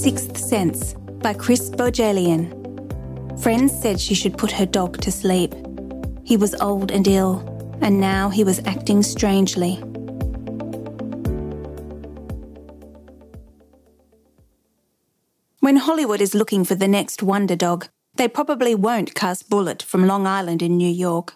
Sixth Sense by Chris Bohjalian. Friends said she should put her dog to sleep. He was old and ill, and now he was acting strangely. When Hollywood is looking for the next wonder dog, they probably won't cast Bullet from Long Island in New York.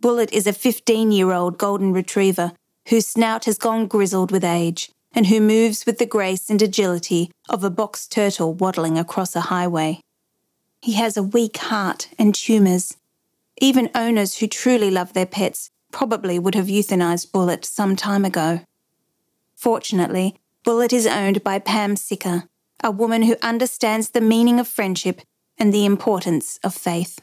Bullet is a 15 year old golden retriever whose snout has gone grizzled with age and who moves with the grace and agility of a box turtle waddling across a highway. He has a weak heart and tumours. Even owners who truly love their pets probably would have euthanized Bullet some time ago. Fortunately, Bullet is owned by Pam Sicker, a woman who understands the meaning of friendship and the importance of faith.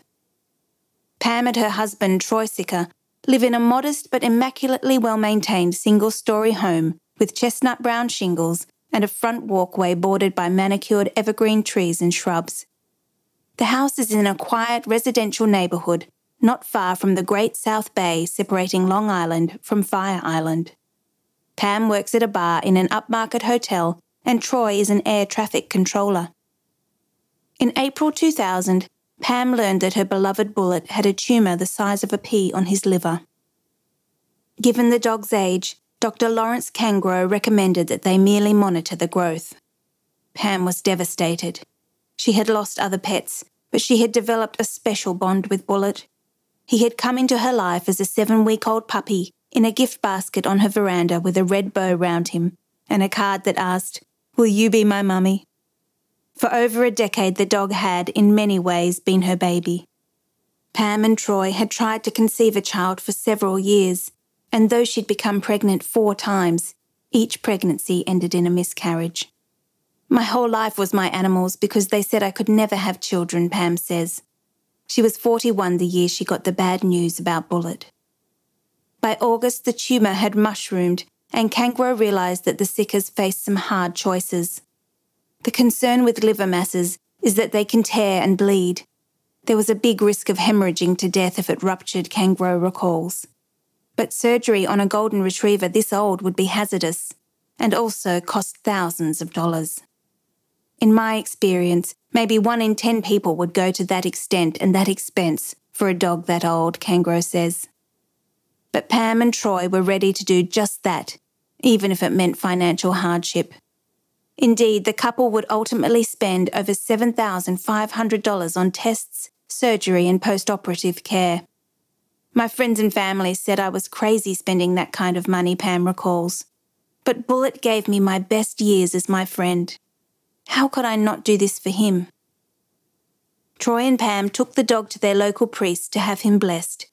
Pam and her husband, Troy Sicker, live in a modest but immaculately well maintained single story home with chestnut brown shingles and a front walkway bordered by manicured evergreen trees and shrubs. The house is in a quiet residential neighbourhood not far from the Great South Bay separating Long Island from Fire Island. Pam works at a bar in an upmarket hotel, and Troy is an air traffic controller. In April 2000, Pam learned that her beloved Bullet had a tumour the size of a pea on his liver. Given the dog's age, Dr. Lawrence Kangro recommended that they merely monitor the growth. Pam was devastated. She had lost other pets, but she had developed a special bond with Bullet. He had come into her life as a seven week old puppy in a gift basket on her veranda with a red bow round him and a card that asked, Will you be my mummy? For over a decade, the dog had, in many ways, been her baby. Pam and Troy had tried to conceive a child for several years, and though she'd become pregnant four times, each pregnancy ended in a miscarriage. My whole life was my animals because they said I could never have children, Pam says. She was 41 the year she got the bad news about Bullet. By August, the tumour had mushroomed, and Kangro realised that the Sickers faced some hard choices. The concern with liver masses is that they can tear and bleed. There was a big risk of hemorrhaging to death if it ruptured, Kangro recalls. But surgery on a golden retriever this old would be hazardous and also cost thousands of dollars. In my experience, maybe one in 10 people would go to that extent and that expense for a dog that old, Kangro says. But Pam and Troy were ready to do just that, even if it meant financial hardship. Indeed, the couple would ultimately spend over $7,500 on tests, surgery, and post operative care. My friends and family said I was crazy spending that kind of money, Pam recalls. But Bullet gave me my best years as my friend. How could I not do this for him? Troy and Pam took the dog to their local priest to have him blessed,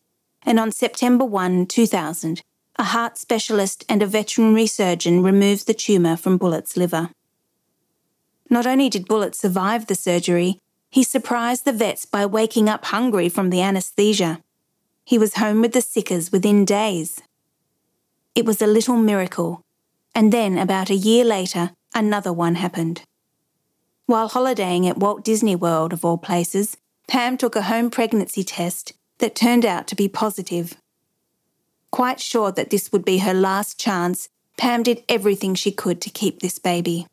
and on September 1, 2000, a heart specialist and a veterinary surgeon removed the tumour from Bullet's liver. Not only did Bullet survive the surgery, he surprised the vets by waking up hungry from the anaesthesia. He was home with the Sickers within days. It was a little miracle, and then about a year later, another one happened. While holidaying at Walt Disney World, of all places, Pam took a home pregnancy test that turned out to be positive. Quite sure that this would be her last chance, Pam did everything she could to keep this baby.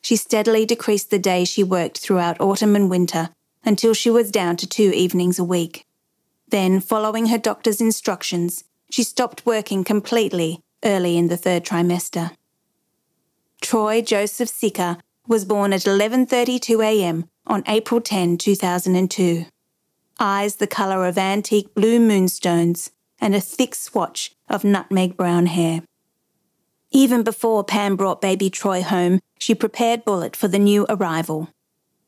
She steadily decreased the days she worked throughout autumn and winter until she was down to two evenings a week. Then, following her doctor's instructions, she stopped working completely early in the third trimester. Troy Joseph Sicker was born at 11:32 a.m. on April 10, 2002. Eyes the color of antique blue moonstones and a thick swatch of nutmeg brown hair. Even before Pam brought baby Troy home, she prepared Bullet for the new arrival.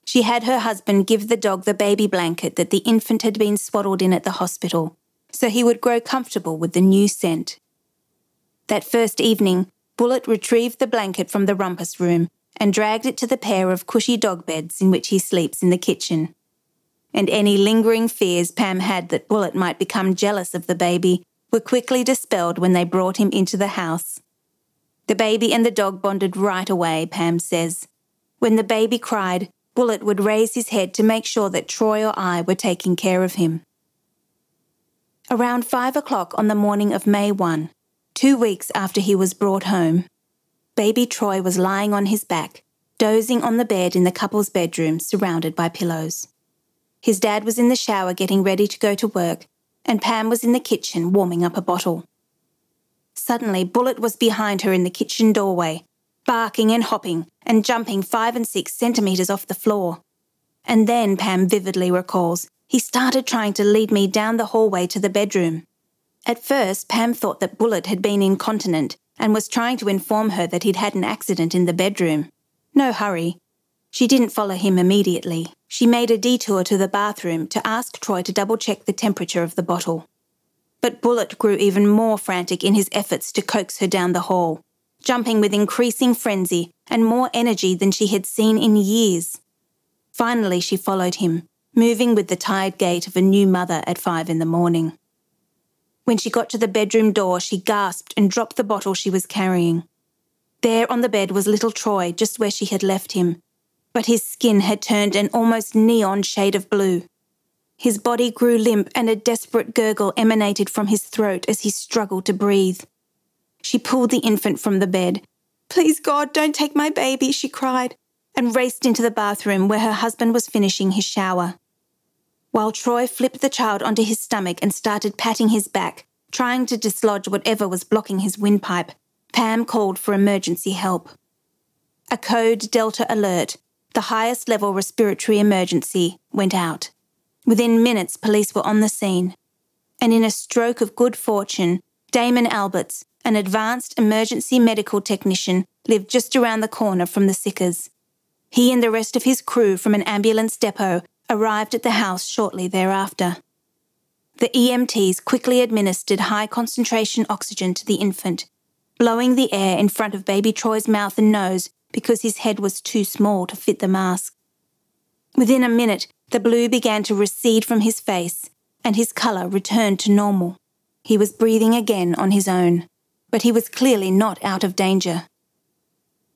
She had her husband give the dog the baby blanket that the infant had been swaddled in at the hospital, so he would grow comfortable with the new scent. That first evening, Bullet retrieved the blanket from the rumpus room and dragged it to the pair of cushy dog beds in which he sleeps in the kitchen. And any lingering fears Pam had that Bullet might become jealous of the baby were quickly dispelled when they brought him into the house. The baby and the dog bonded right away, Pam says. When the baby cried, Bullet would raise his head to make sure that Troy or I were taking care of him. Around five o'clock on the morning of May 1, two weeks after he was brought home, baby Troy was lying on his back, dozing on the bed in the couple's bedroom surrounded by pillows. His dad was in the shower getting ready to go to work, and Pam was in the kitchen warming up a bottle. Suddenly, Bullet was behind her in the kitchen doorway, barking and hopping and jumping five and six centimetres off the floor. And then, Pam vividly recalls, he started trying to lead me down the hallway to the bedroom. At first, Pam thought that Bullet had been incontinent and was trying to inform her that he'd had an accident in the bedroom. No hurry. She didn't follow him immediately. She made a detour to the bathroom to ask Troy to double check the temperature of the bottle. But Bullet grew even more frantic in his efforts to coax her down the hall, jumping with increasing frenzy and more energy than she had seen in years. Finally, she followed him, moving with the tired gait of a new mother at five in the morning. When she got to the bedroom door, she gasped and dropped the bottle she was carrying. There on the bed was little Troy, just where she had left him, but his skin had turned an almost neon shade of blue. His body grew limp and a desperate gurgle emanated from his throat as he struggled to breathe. She pulled the infant from the bed. Please, God, don't take my baby, she cried and raced into the bathroom where her husband was finishing his shower. While Troy flipped the child onto his stomach and started patting his back, trying to dislodge whatever was blocking his windpipe, Pam called for emergency help. A code Delta alert, the highest level respiratory emergency, went out. Within minutes, police were on the scene. And in a stroke of good fortune, Damon Alberts, an advanced emergency medical technician, lived just around the corner from the Sickers. He and the rest of his crew from an ambulance depot arrived at the house shortly thereafter. The EMTs quickly administered high concentration oxygen to the infant, blowing the air in front of baby Troy's mouth and nose because his head was too small to fit the mask. Within a minute, the blue began to recede from his face and his colour returned to normal. He was breathing again on his own, but he was clearly not out of danger.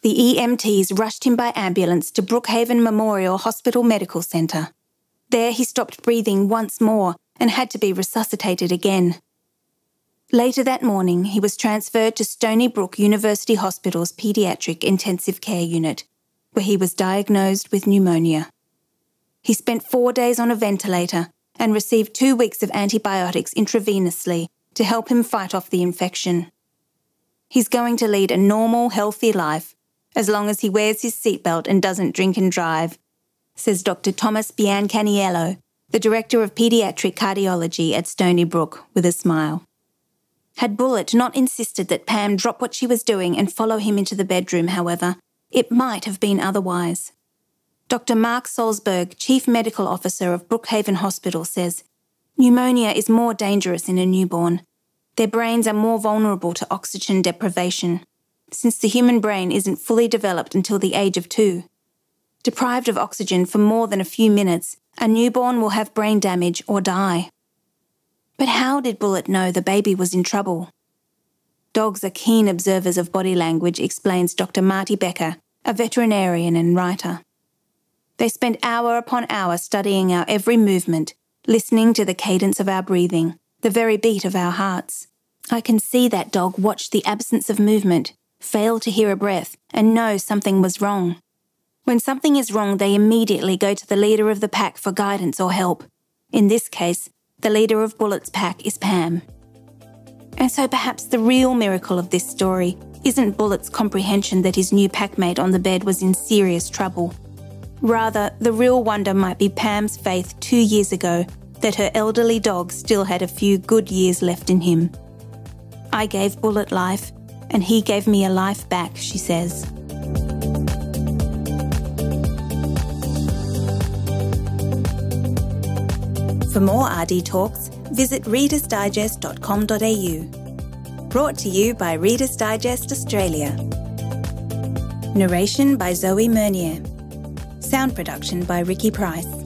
The EMTs rushed him by ambulance to Brookhaven Memorial Hospital Medical Centre. There he stopped breathing once more and had to be resuscitated again. Later that morning, he was transferred to Stony Brook University Hospital's Paediatric Intensive Care Unit, where he was diagnosed with pneumonia. He spent four days on a ventilator and received two weeks of antibiotics intravenously to help him fight off the infection. He's going to lead a normal, healthy life as long as he wears his seatbelt and doesn't drink and drive, says Dr. Thomas Biancaniello, the Director of Paediatric Cardiology at Stony Brook, with a smile. Had Bullet not insisted that Pam drop what she was doing and follow him into the bedroom, however, it might have been otherwise. Dr. Mark Salzberg, Chief Medical Officer of Brookhaven Hospital, says pneumonia is more dangerous in a newborn. Their brains are more vulnerable to oxygen deprivation since the human brain isn't fully developed until the age of two. Deprived of oxygen for more than a few minutes, a newborn will have brain damage or die. But how did Bullet know the baby was in trouble? Dogs are keen observers of body language, explains Dr. Marty Becker, a veterinarian and writer. They spend hour upon hour studying our every movement, listening to the cadence of our breathing, the very beat of our hearts. I can see that dog watch the absence of movement fail to hear a breath, and know something was wrong. When something is wrong, they immediately go to the leader of the pack for guidance or help. In this case, the leader of Bullet's pack is Pam. And so perhaps the real miracle of this story isn't Bullet's comprehension that his new packmate on the bed was in serious trouble. Rather, the real wonder might be Pam's faith two years ago that her elderly dog still had a few good years left in him. I gave Bullet life, and he gave me a life back, she says. For more RD Talks, visit readersdigest.com.au. Brought to you by Reader's Digest Australia. Narration by Zoe Mernier. Sound production by Ricky Price.